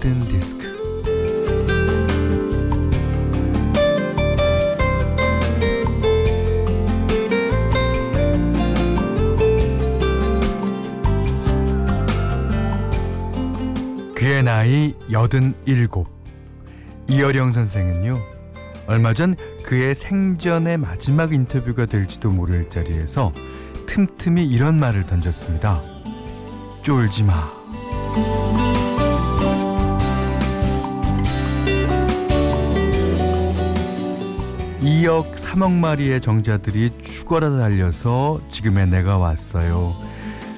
골든 디스크. 그의 나이 여든 일곱. 이어령 선생은요, 얼마 전 그의 생전의 마지막 인터뷰가 될지도 모를 자리에서 틈틈이 이런 말을 던졌습니다. 쫄지 마. 2억 3억 마리의 정자들이 죽어라 달려서 지금의 내가 왔어요.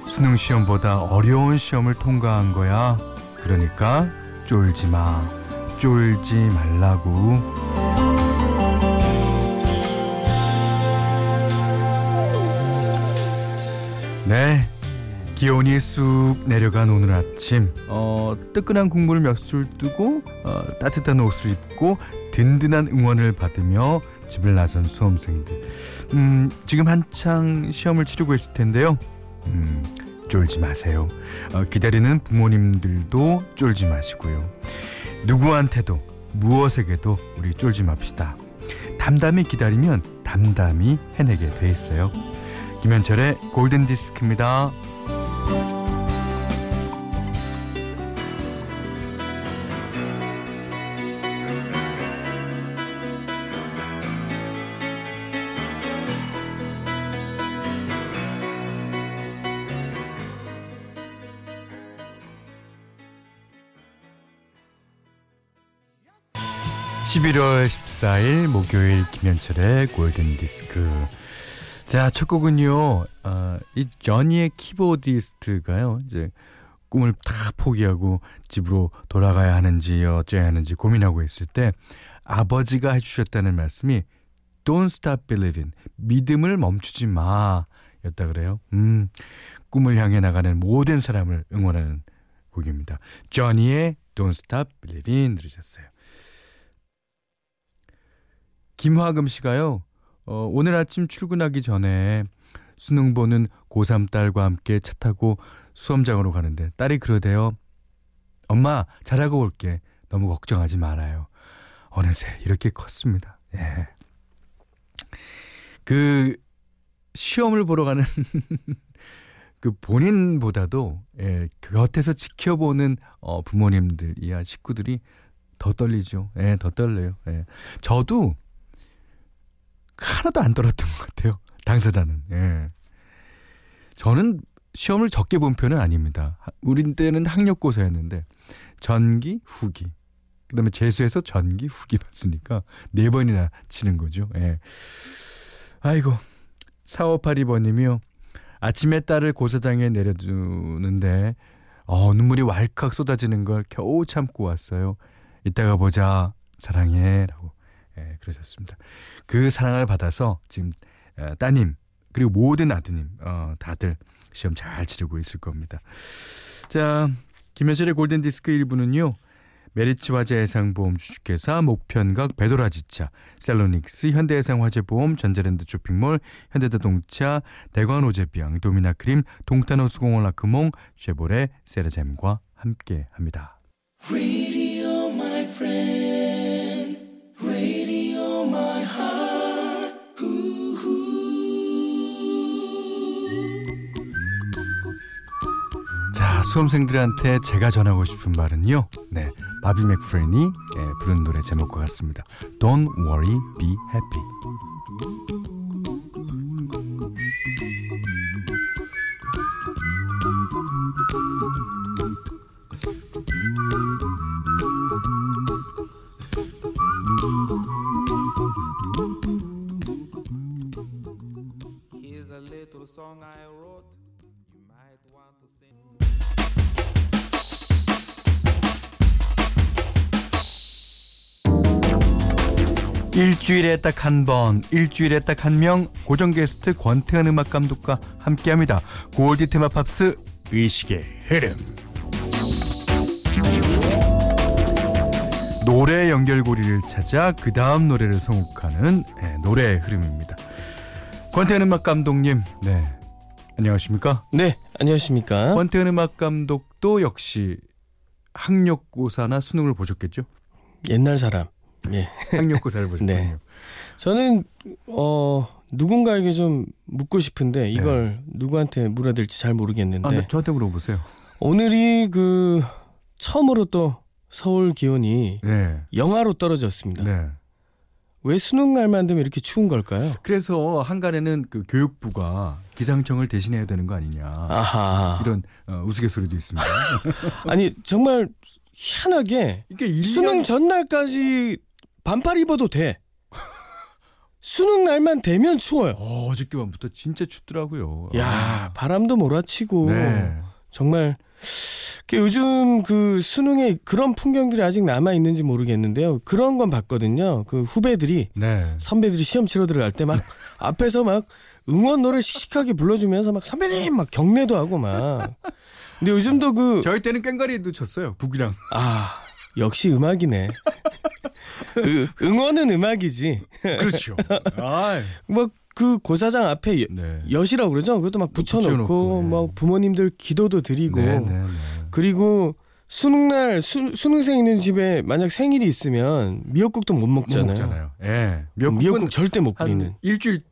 수능 시험보다 어려운 시험을 통과한 거야. 그러니까 쫄지 마. 쫄지 말라고. 네. 기온이 쑥 내려간 오늘 아침 어, 뜨끈한 국물을 몇 술 뜨고 어, 따뜻한 옷을 입고 든든한 응원을 받으며 집을 나선 수험생들. 음, 지금 한창 시험을 치르고 있을 텐데요. 음, 쫄지 마세요. 어, 기다리는 부모님들도 쫄지 마시고요. 누구한테도 무엇에게도 우리 쫄지 맙시다. 담담히 기다리면 담담히 해내게 돼 있어요. 김현철의 골든 디스크입니다 11월 14일 목요일 김현철의 골든 디스크. 자, 첫 곡은요. 어, 이 저니의 키보디스트가요. 이제 꿈을 다 포기하고 집으로 돌아가야 하는지 어째야 하는지 고민하고 있을 때 아버지가 해주셨다는 말씀이 Don't stop believing. 믿음을 멈추지 마. 였다 그래요. 음, 꿈을 향해 나가는 모든 사람을 응원하는 곡입니다. 저니의 Don't stop believing 들으셨어요. 김화금 씨가요. 어, 오늘 아침 출근하기 전에 수능 보는 고3 딸과 함께 차 타고 수험장으로 가는데 딸이 그러대요. 엄마 잘하고 올게. 너무 걱정하지 말아요. 어느새 이렇게 컸습니다. 예. 그 시험을 보러 가는 그 본인보다도 예, 그 곁에서 지켜보는 어, 부모님들 이야 식구들이 더 떨리죠. 예, 더 떨려요. 예. 저도 하나도 안 떨었던 것 같아요. 당사자는. 예. 저는 시험을 적게 본 편은 아닙니다. 우리 때는 학력고사였는데 전기, 후기. 그다음에 재수해서 전기, 후기 봤으니까 네 번이나 치는 거죠. 예. 아이고. 4582번 님이요. 아침에 딸을 고사장에 내려두는데 어, 눈물이 왈칵 쏟아지는 걸 겨우 참고 왔어요. 이따가 보자. 사랑해. 라고 예, 그러셨습니다. 그 사랑을 받아서 지금 어, 따님 그리고 모든 아드님 어, 다들 시험 잘 치르고 있을 겁니다. 자, 김현철의 골든 디스크 1부는요. 메리츠 화재 해상보험 주식회사 목편한 배도라지차 셀로닉스 현대해상화재보험 전자랜드 쇼핑몰 현대자동차 대관오제비앙 도미나크림 동탄호 수공원 라크몽 쉐보레 세라젬과 함께합니다. 수험생들한테 제가 전하고 싶은 말은요. 네, 바비 맥프렌이 예, 부른 노래 제목과 같습니다. Don't worry, be happy. 일주일에 딱 한 번, 일주일에 딱 한 명 고정 게스트 권태현 음악 감독과 함께합니다. 골디 테마 팝스 의식의 흐름. 노래 연결고리를 찾아 그 다음 노래를 선곡하는 네, 노래의 흐름입니다. 권태현 음악 감독님, 네 안녕하십니까? 네, 안녕하십니까? 권태현 음악 감독도 역시 학력고사나 수능을 보셨겠죠? 옛날 사람. 예. 학력고사를 보셨군요. 네. 저는 어 누군가에게 좀 묻고 싶은데 이걸 누구한테 물어야 될지 잘 모르겠는데 아, 네, 저한테 물어보세요. 오늘이 그 처음으로 또 서울 기온이 네. 영하로 떨어졌습니다. 네. 왜 수능 날만 되면 이렇게 추운 걸까요? 그래서 한간에는 그 교육부가 기상청을 대신해야 되는 거 아니냐. 아하. 이런 어, 우스갯소리도 있습니다. 아니 정말 희한하게 이게 1년 수능 전날까지 반팔 입어도 돼. 수능 날만 되면 추워요. 어, 어저께 밤부터 진짜 춥더라고요. 야 바람도 몰아치고 네. 정말 그 요즘 그 수능에 그런 풍경들이 아직 남아 있는지 모르겠는데요. 그런 건 봤거든요. 그 후배들이 네. 선배들이 시험 치러 들어갈 때 막 앞에서 막 응원 노래 씩씩하게 불러주면서 막 선배님 막 경례도 하고 막. 근데 요즘도 그 저희 때는 깽가리도 쳤어요. 북이랑. 아, 역시 음악이네. 으, 응원은 음악이지. 그렇죠. 아, 뭐그 고사장 앞에 여, 네. 여시라고 그러죠. 그것도 막 붙여놓고, 붙여놓고, 네. 뭐 부모님들 기도도 드리고 네, 네, 네. 그리고 수능 날 수, 수능생 있는 집에 만약 생일이 있으면 미역국도 못못 먹잖아요. 먹잖아요. 예. 미역국, 절대 못한 끓이는. 일주일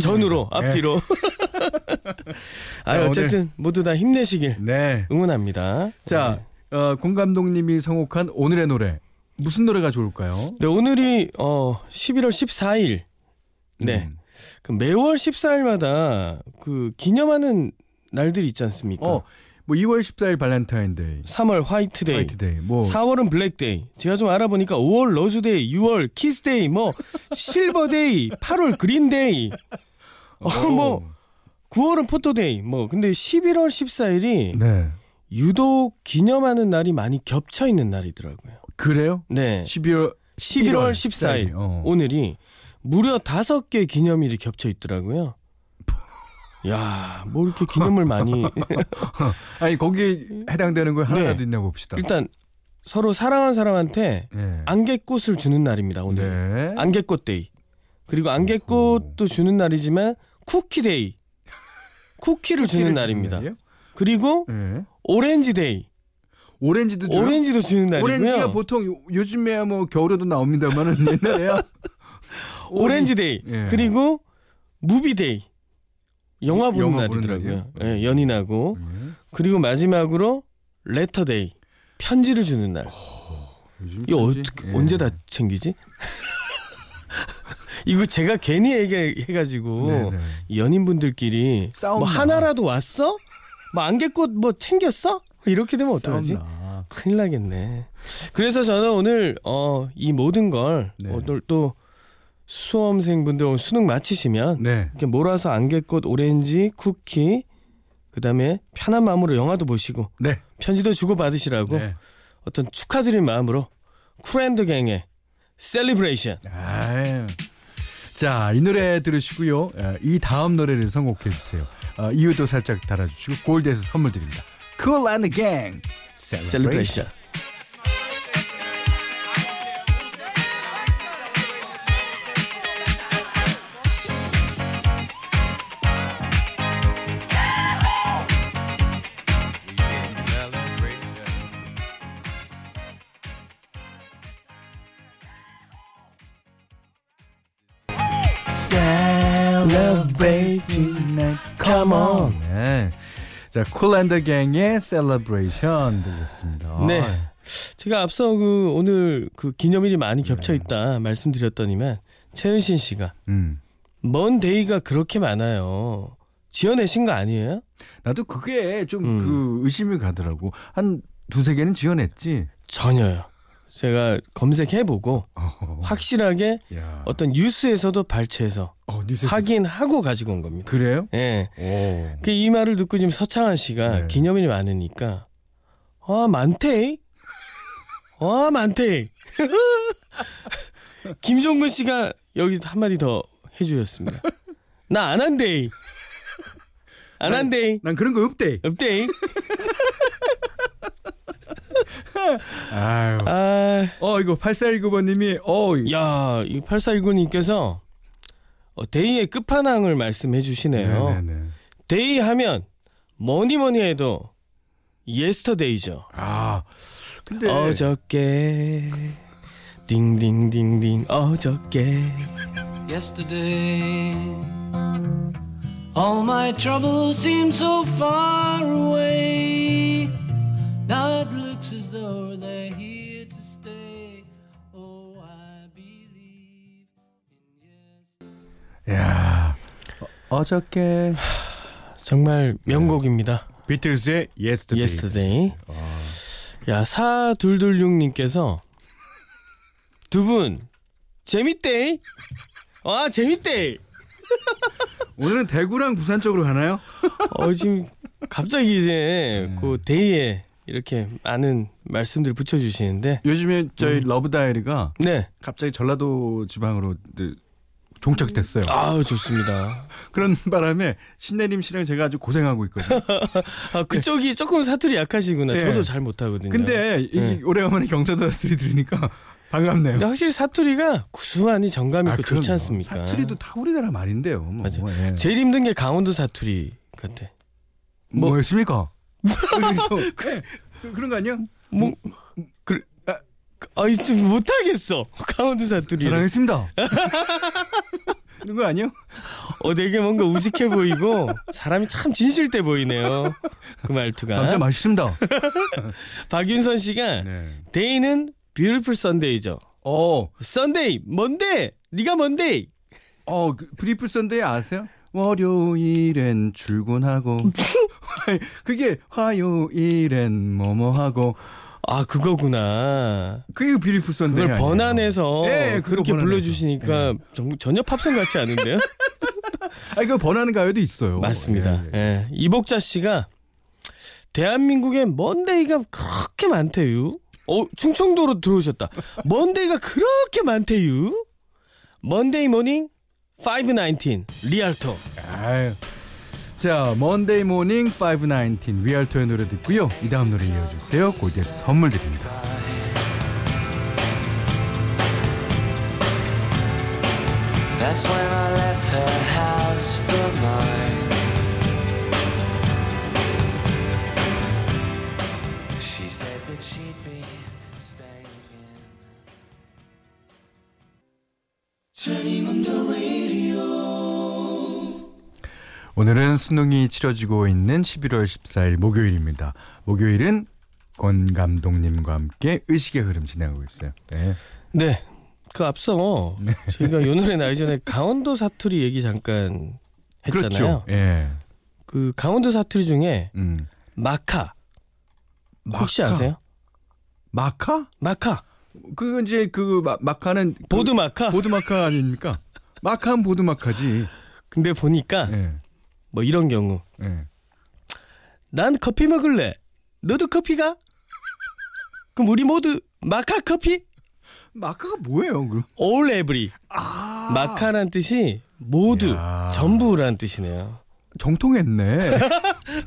전으로 예. 앞뒤로. 아 자, 어쨌든 모두 다 힘내시길 네. 응원합니다. 자, 어, 공 감독님이 선곡한 오늘의 노래 무슨 노래가 좋을까요? 네, 오늘이 어 11월 14일. 네. 음. 그 매월 14일마다 그 기념하는 날들이 있지 않습니까? 어, 뭐 2월 14일 발렌타인데이, 3월 화이트데이, 화이트데이, 뭐 4월은 Black Day. 제가 좀 알아보니까 5월 Rose Day, 6월 Kiss Day, 뭐 Silver Day, 8월 Green Day, 어, 뭐 9월은 Photo Day. 뭐 근데 11월 14일이 네. 유독 기념하는 날이 많이 겹쳐 있는 날이더라고요. 그래요? 네. 12월 11월 14일 어. 오늘이 무려 다섯 개 기념일이 겹쳐 있더라고요. 야, 뭐 이렇게 기념을 많이 아니 거기에 해당되는 거 하나라도 네. 있나 봅시다. 일단 서로 사랑한 사람한테 예. 안개꽃을 주는 날입니다. 오늘 네. 안개꽃 Day. 그리고 안개꽃도 주는 날이지만 쿠키 Day. 쿠키를 주는 쿠키를 날입니다. 날이에요? 그리고 예. 오렌지 Day. 오렌지도 줘요? 오렌지도 주는 날이고요. 오렌지가 보통 요, 요즘에야 뭐 겨울에도 나옵니다만은 옛날에야 오렌지 Day. 예. 그리고 Movie Day. 영화 보는 영화 보는 날이더라고요. 날이요? 예, 연인하고. 예. 그리고 마지막으로 Letter Day. 편지를 주는 날. 이거? 어떻게 예. 언제 다 챙기지? 이거 제가 괜히 얘기해가지고 네, 네. 연인분들끼리 뭐 나. 하나라도 왔어? 뭐 안개꽃 뭐 챙겼어? 이렇게 되면 어떡하지? 싸움나. 큰일 나겠네. 그래서 저는 오늘 어, 이 모든 걸 네. 오늘 또 수험생분들 오늘 수능 마치시면 네. 이렇게 몰아서 안개꽃, 오렌지, 쿠키, 그 다음에 편한 마음으로 영화도 보시고 네. 편지도 주고 받으시라고 네. 어떤 축하드리는 마음으로 쿨앤더갱의 셀리브레이션 아유. 자, 이 노래 들으시고요. 예, 이 다음 노래를 선곡해 주세요. 어, 이유도 살짝 달아주시고 골드에서 선물 드립니다. Kool and the Gang. Cele bration Celebrate tonight. Come on. 네. 자, Kool and the Gang의 Celebration 들렸습니다. 네. 제가 앞서 그 오늘 그 기념일이 많이 겹쳐 네. 있다 말씀드렸더니만 최은신 씨가 음. 뭔 Day가 그렇게 많아요. 지어내신 거 아니에요? 나도 그게 좀 음. 그 의심이 가더라고. 한 두세 개는 지어냈지. 전혀요. 제가 검색해보고 어. 확실하게 야. 어떤 뉴스에서도 발췌해서 어, 뉴스에서 확인하고 가지고 온 겁니다. 그래요? 예. 오. 그이 말을 듣고 지금 서창한 씨가 네. 기념일이 많으니까 아 많대. 아 많대. 김종근 씨가 여기 한마디 더 해주셨습니다. 나 안 한대. 안 한대. 난 그런 거 없대. 없대. 아유. 아, 어, 이거 8419번님이, 어, 야, 이 8419님께서 어, 데이의 끝판왕을 말씀해 주시네요. 네네네. 데이 하면 뭐니 뭐니 해도 예스터데이죠. 아, 근데 어저께 딩딩딩딩 어저께 yesterday. All my troubles seem so far away. Now it looks as though they're here to stay. Oh, I believe in yes. 야 어, 어저께 정말 명곡입니다. 비틀즈의 Yesterday. Yesterday. 야, 4226님께서 두 분 재밌대. 와, 재밌대. 오늘은 대구랑 부산 쪽으로 가나요? 어, 지금 갑자기 이제 네. 그 Day에 이렇게 많은 말씀들 붙여주시는데 요즘에 저희 Love Diary가 네. 갑자기 전라도 지방으로 네, 종착됐어요. 아우, 좋습니다. 그런 바람에 신내림 씨랑 제가 아주 고생하고 있거든요. 아, 그쪽이 조금 사투리 약하시구나. 네. 저도 잘 못하거든요. 근데 이 네. 오래간만에 경사도들이 들으니까 반갑네요. 근데 확실히 사투리가 구수하니 정감 있고 그럼요. 좋지 않습니까? 사투리도 다 우리나라 말인데요. 뭐. 맞아. 예. 제일 힘든 게 강원도 사투리 같아. 뭐- 뭐였습니까? 그- 그런 거 아니야? 뭐, 그, 아, 이제 못하겠어. 강원도 사투리. 사랑했습니다. 그런 거 아니요? 어, 되게 뭔가 우직해 보이고, 사람이 참 진실돼 보이네요. 그 말투가. 남자 멋있습니다. 박윤선 씨가, 네. Day는 Beautiful Sunday죠. 어, Sunday, 뭔데? 네가 뭔데? 어, 그 Beautiful Sunday 아세요? 월요일엔 출근하고 그게 화요일엔 뭐뭐하고 아, 그거구나. 그게 Beautiful Sunday 그걸? 번안해서 예, 그거 그렇게 번안해서. 불러주시니까 정- 전혀 팝송 같지 않은데요? 아 이거 번안한 가요도 있어요. 맞습니다. 예, 예. 예. 이복자 씨가 대한민국에 Monday가 그렇게 많대요. 어, 충청도로 들어오셨다. Monday가 그렇게 많대요. Monday Morning 519 리알토. 아유. 자, Monday Morning 519 위알토의 노래 듣고요. 이 다음 노래 이어주세요. 곧이제 선물 드립니다. That's when I left her house for mine. She said that she'd be staying in. 오늘은 수능이 치러지고 있는 11월 14일 목요일입니다. 목요일은 권 감독님과 함께 의식의 흐름 진행하고 있어요. 네. 네. 그 앞서 저희가 요 노래 나기 전에 강원도 사투리 얘기 잠깐 했잖아요. 그렇죠. 예. 그 강원도 사투리 중에 음. 마카 혹시 마카? 아세요? 마카? 마카 그 이제 그 마, 마카는 그 보드 마카. 보드 마카 아닙니까? 마카는 보드 마카지. 근데 보니까 예. 뭐 이런 경우 예. 난 커피 먹을래. 너도 커피가? 그럼 우리 모두 마카 커피? 마카가 뭐예요, 그럼? All every. 아. 마카란 뜻이 모두, 이야. 전부란 뜻이네요. 정통했네.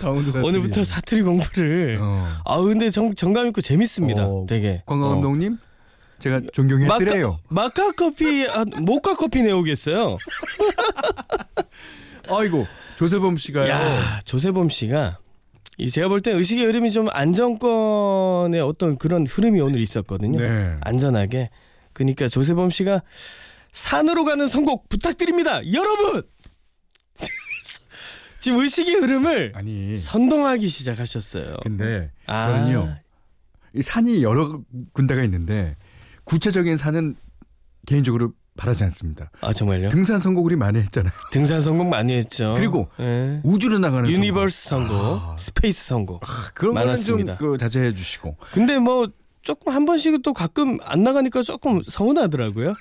오늘부터 사투리 공부를. 어. 아 근데 정, 정감 있고 재밌습니다. 어, 되게. 권 어. 감독님 제가 존경해드려요. 마카, 마카 커피, 아, 모카 커피 내오겠어요. 아이고 조세범 씨가요. 야 조세범 씨가 이 제가 볼 때 의식의 흐름이 좀 안정권의 어떤 그런 흐름이 오늘 있었거든요. 네. 안전하게. 그러니까 조세범 씨가 산으로 가는 선곡 부탁드립니다. 여러분! 지금 의식의 흐름을 아니 선동하기 시작하셨어요. 근데 아. 저는요 이 산이 여러 군데가 있는데 구체적인 산은 개인적으로 바라지 않습니다. 아 정말요? 등산 선곡 우리 많이 했잖아요. 등산 선곡 많이 했죠. 그리고 예. 우주로 나가는 universe 선곡, 아. space 선곡. 선곡. 그런 거는 많았습니다. 좀 그, 자제해 주시고 근데 뭐 조금 한 번씩은 또 가끔 안 나가니까 조금 서운하더라고요.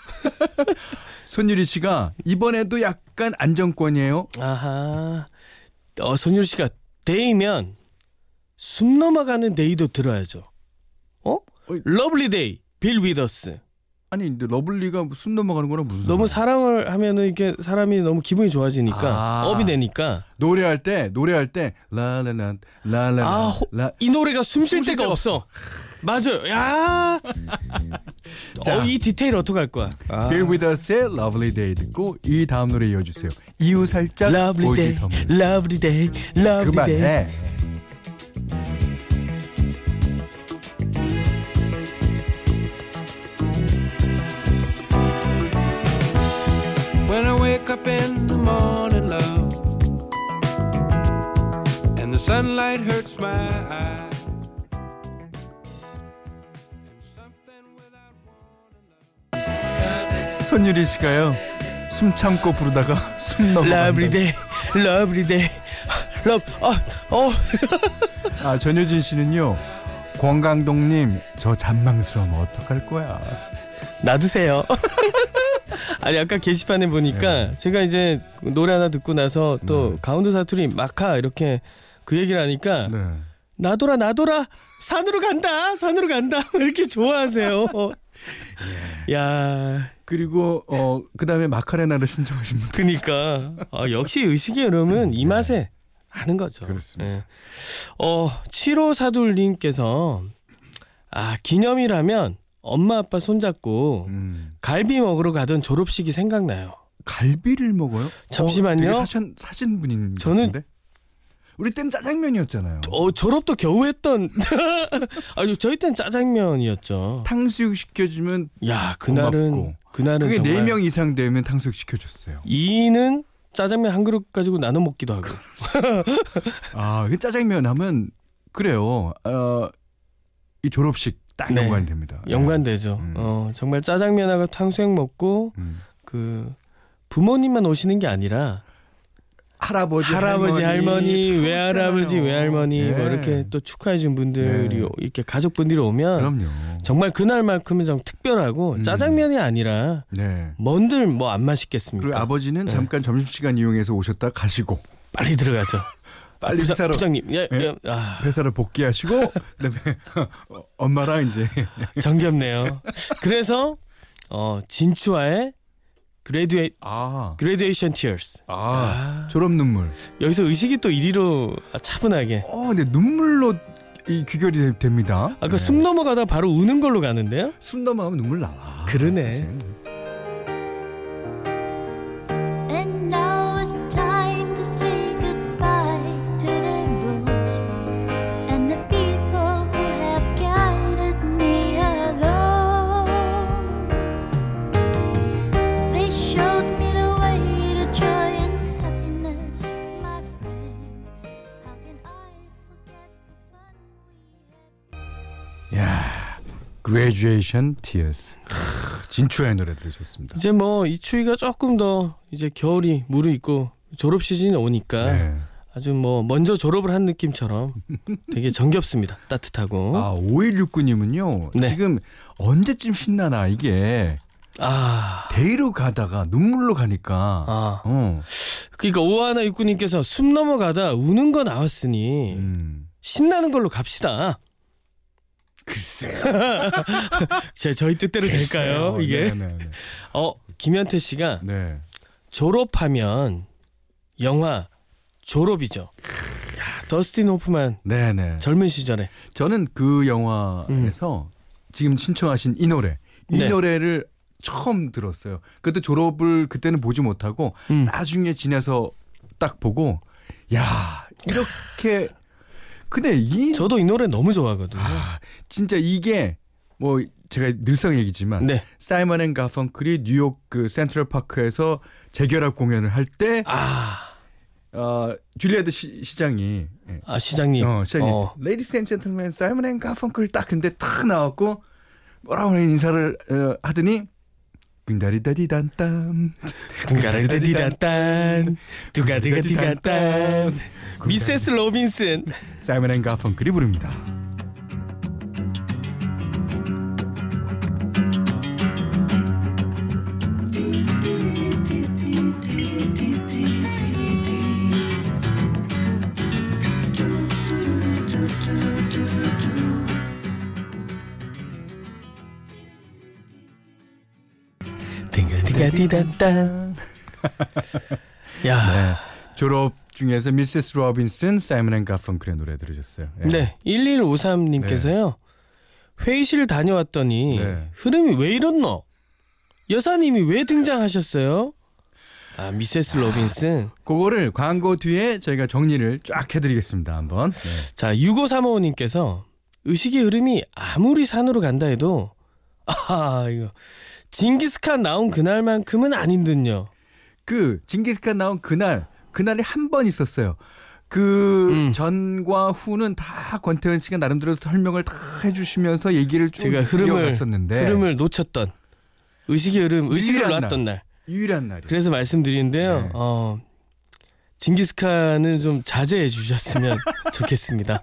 손유리 씨가 이번에도 약간 안정권이에요. 아하. 어, 손유리 씨가 day면 숨 넘어가는 day도 들어야죠. 어? Lovely Day, 빌 위더스. 아니 근데 lovely가 숨 넘어가는 거랑 무슨 너무? 사랑을 하면은 이렇게 사람이 너무 기분이 좋아지니까 아. up이 되니까 노래할 때 노래할 때 라라라 라라라 아, 라 이 노래가 숨 쉴 데가 없어. 맞아요. 야. 자. 어, 이 디테일 어떡할 거야? 아. 빌 위더스의 Lovely Day 듣고 이 다음 노래 이어주세요. 이유 살짝 데이, 선물. 러블리 데이, 러블리 데이. 그만해. Sunlight hurts my eye. And something without warning. 손유리 씨가요. 숨 참고 부르다가 숨 넘어. 러브리데이 러브리데이 러브 어 어 아 전효진 씨는요. 권강동님 저 잔망스러움 어떡할 거야. 놔두세요. 아니 아까 게시판에 보니까 제가 이제 노래 하나 듣고 나서 또 네. 가운데 사투리 마카 이렇게 그 얘기를 하니까 네. 나돌아 나돌아 산으로 간다 산으로 간다 이렇게 좋아하세요. 야 그리고 어 그다음에 마카레나를 신청하신 분. 그니까 아, 역시 의식의 흐름은 이 맛에 하는 거죠. 그렇습니다. 예. 어 7호 사둘님께서 아 기념이라면 엄마 아빠 손잡고 음. 갈비 먹으러 가던 졸업식이 생각나요. 갈비를 먹어요? 잠시만요. 어, 사신 사신 분인 것 저는- 같은데? 우리 땐 짜장면이었잖아요. 어 졸업도 겨우 했던 아니 저희 땐 짜장면이었죠. 탕수육 시켜주면 야 그날은 고맙고. 그날은 그게 정말 네명 이상 되면 탕수육 시켜줬어요. 이는 짜장면 한 그릇 가지고 나눠 먹기도 하고. 아, 그 짜장면 하면 그래요. 어, 이 졸업식 딱 네. 연관이 됩니다. 연관되죠. 음. 어 정말 짜장면하고 탕수육 먹고 음. 그 부모님만 오시는 게 아니라 할아버지, 할아버지 할머니, 다 외할아버지. 외할머니 뭐 예. 이렇게 또 축하해 준 분들이 네. 이렇게 가족분들이 오면 그럼요. 정말 그날만큼은 좀 특별하고 음. 짜장면이 아니라 네. 뭔들 뭐 안 맛있겠습니까? 그리고 아버지는 네. 잠깐 점심시간 이용해서 오셨다 가시고 빨리 들어가죠. 빨리 부사, 회사로 부장님, 예, 예? 예, 아, 회사를 복귀하시고 그다음에 어, 엄마랑 이제 정겹네요. 그래서 어 진추와의 Gradua 아, Graduation Tears. 아, 아, 졸업 눈물. 여기서 의식이 또 이리로 차분하게. 어, 근데 눈물로 이 귀결이 되- 됩니다. 아까 네. 숨 넘어가다 바로 우는 걸로 가는데요. 숨 넘어가면 눈물 나와. 그러네. 사실. Graduation Tears. 크, 진추의 노래 들으셨습니다. 이제 뭐 이 추위가 조금 더 이제 겨울이 무르익고 졸업 시즌이 오니까 네. 아주 뭐 먼저 졸업을 한 느낌처럼 되게 정겹습니다. 따뜻하고. 아, 5169님은요. 네. 지금 언제쯤 신나나 이게 아. day로 가다가 눈물로 가니까 아. 어. 그러니까 오하나 육군님께서 숨 넘어가다 우는 거 나왔으니 음. 신나는 걸로 갑시다. 글쎄. 제 저희 뜻대로 될까요? 이게 네, 네, 네. 어 김현태 씨가 네. 졸업하면 영화 졸업이죠. 야, 더스틴 호프만 네, 네. 젊은 시절에 저는 그 영화에서 지금 신청하신 이 노래, 이 네. 노래를 처음 들었어요. 그것도 졸업을 그때는 보지 못하고 음. 나중에 지나서 딱 보고 야 이렇게 근데 이 저도 이 노래 너무 좋아하거든요. 아, 진짜 이게 뭐 제가 늘상 얘기지만 네. 사이먼 앤 가펑클이 뉴욕 그 센트럴 파크에서 재결합 공연을 할때 아, 어, 줄리아드 시, 시장이 예. 아 시장님. 어, 시장이 어. Ladies and gentlemen 사이먼 앤 가펑클 딱 근데 탁 나왔고 뭐라고 인사를 어, 하더니 빙다리다디단땀 둥가르디디단딴. 두가디가디간딴. 미세스 로빈슨. 사이먼 앤 가펑클이 부릅니다. 둥가디가디단딴 야, 네. 졸업 중에서 Mrs. Robinson 사이먼 앤 가펑클의 노래 들으셨어요. 예. 네, 1153님께서요. 회의실 다녀왔더니 네. 흐름이 왜 이렇노? 여사님이 왜 등장하셨어요? 아, Mrs. Robinson. 그거를 광고 뒤에 저희가 정리를 쫙 해드리겠습니다. 한번. 네. 자, 6535님께서 의식의 흐름이 아무리 산으로 간다 해도 아, 이거 징기스칸 나온 그날만큼은 아닌 듯요. 그 징기스칸 나온 그날 그날이 한 번 있었어요. 그 음. 전과 후는 다 권태현 씨가 나름대로 설명을 다 해주시면서 얘기를 쭉 제가 흐름을 이어갔었는데 흐름을 놓쳤던 의식의 흐름, 의식을 유일한 놨던 날. 유일한 날이. 그래서 말씀드리는데요. 네. 어, 징기스칸은 좀 자제해 주셨으면 좋겠습니다.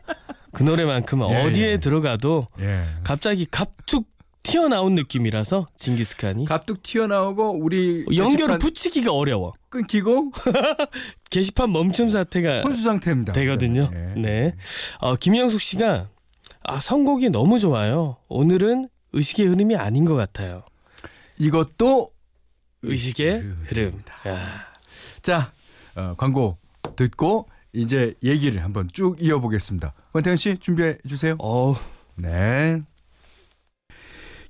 그 노래만큼은 예, 어디에 예. 들어가도 예. 갑자기 갑툭 튀어나온 느낌이라서 징기스칸이 갑툭 튀어나오고 우리 연결을 게시판 붙이기가 어려워. 끊기고 게시판 멈춤 사태가 혼수 상태입니다. 되거든요. 네. 네. 어, 김영숙 씨가 아, 선곡이 너무 좋아요. 오늘은 의식의 흐름이 아닌 것 같아요. 이것도 의식의 흐름. 흐름입니다. 야. 자 어, 광고 듣고 이제 얘기를 한번 쭉 이어보겠습니다. 권태현 씨 준비해 주세요. 어, 네.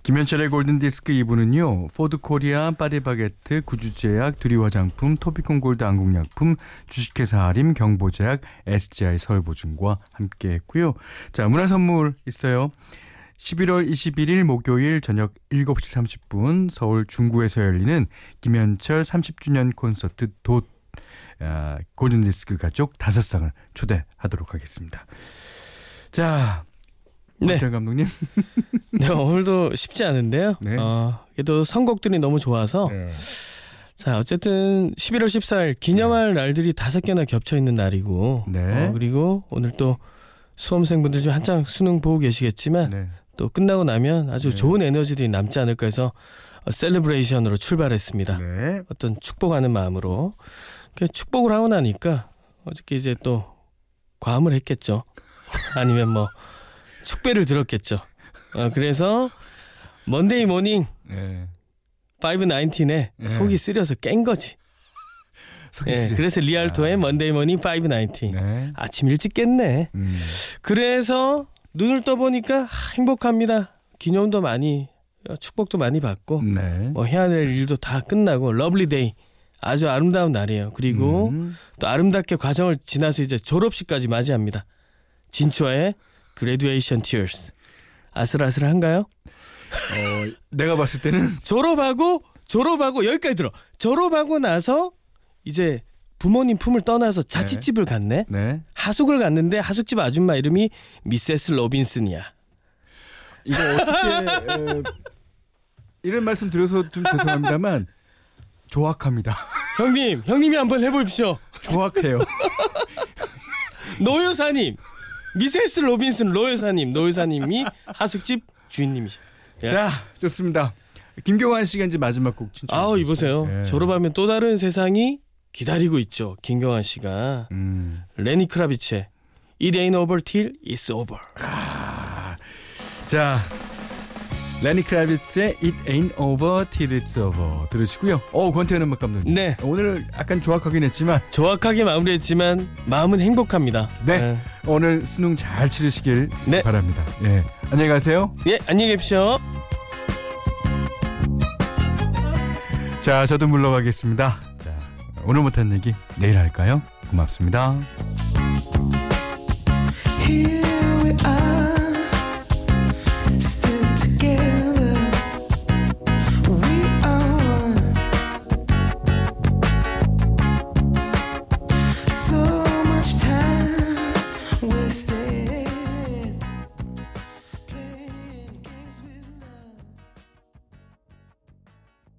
김현철의 골든디스크 2부는요. 포드코리아, 파리바게트, 구주제약, 두리화장품, 토피콘 골드 안국약품, 주식회사 아림, 경보제약, SGI 서울보증과 함께했고요. 자, 문화선물 있어요. 11월 21일 목요일 저녁 7시 30분 서울 중구에서 열리는 김현철 30주년 콘서트 돛 아, 골든디스크 가족 다섯 상을 초대하도록 하겠습니다. 자, 네. 감독님. 네, 오늘도 쉽지 않은데요. 네. 어, 그래도 선곡들이 너무 좋아서 자, 어쨌든 11월 14일 기념할 날들이 다섯 개나 겹쳐 있는 날이고 네. 어, 그리고 오늘 또 수험생분들 중 한창 수능 보고 계시겠지만 네. 또 끝나고 나면 아주 네. 좋은 에너지들이 남지 않을까 해서 어, Celebration으로 출발했습니다. 네. 어떤 축복하는 마음으로 그 축복을 하고 나니까 어저께 이제 또 과음을 했겠죠. 아니면 뭐 축배를 들었겠죠. 어, 그래서 먼데이 모닝 네. 519에 네. 속이 쓰려서 깬 거지. 속이 예, 쓰려. 그래서 리알토의 아. 먼데이 모닝 519. 네. 아침 일찍 깼네. 음. 그래서 눈을 떠보니까 아, 행복합니다. 기념도 많이 어, 축복도 많이 받고 네. 뭐 해야 될 일도 다 끝나고 Lovely Day 아주 아름다운 날이에요. 그리고 음. 또 아름답게 과정을 지나서 이제 졸업식까지 맞이합니다. 진추와의 Graduation Tears. 아슬아슬한가요? 어, 내가 봤을 때는 졸업하고 졸업하고 여기까지 들어. 졸업하고 나서 이제 부모님 품을 떠나서 자취집을 갔네. 네. 하숙을 갔는데 하숙집 아줌마 이름이 Mrs. Robinson이야. 이거 어떻게 어, 이런 말씀 드려서 좀 죄송합니다만 조악합니다. 형님, 형님이 한번 해보십시오. 조악해요. 노 여사님, Mrs. Robinson 로 여사님, 노 여사님이 하숙집 주인님이셔. 야. 자, 좋습니다. 김경환 씨가 이제 마지막 곡 친추. 아우 이보세요. 예. 졸업하면 또 다른 세상이 기다리고 있죠. 김경환 씨가 음. 레니 크라비치의 It ain't over till it's over. 자, 레니 크라비츠의 It Ain't Over Till It's Over 들으시고요. 어, 권태현 음악 감독님. 네. 오늘 약간 조악하긴 했지만 정확하게 마무리했지만 마음은 행복합니다. 네. 오늘 수능 잘 치르시길 네. 바랍니다. 예. 안녕히 가세요. 예, 안녕히 계십시오. 자, 저도 물러가겠습니다. 자, 오늘 못한 얘기 내일 할까요? 고맙습니다.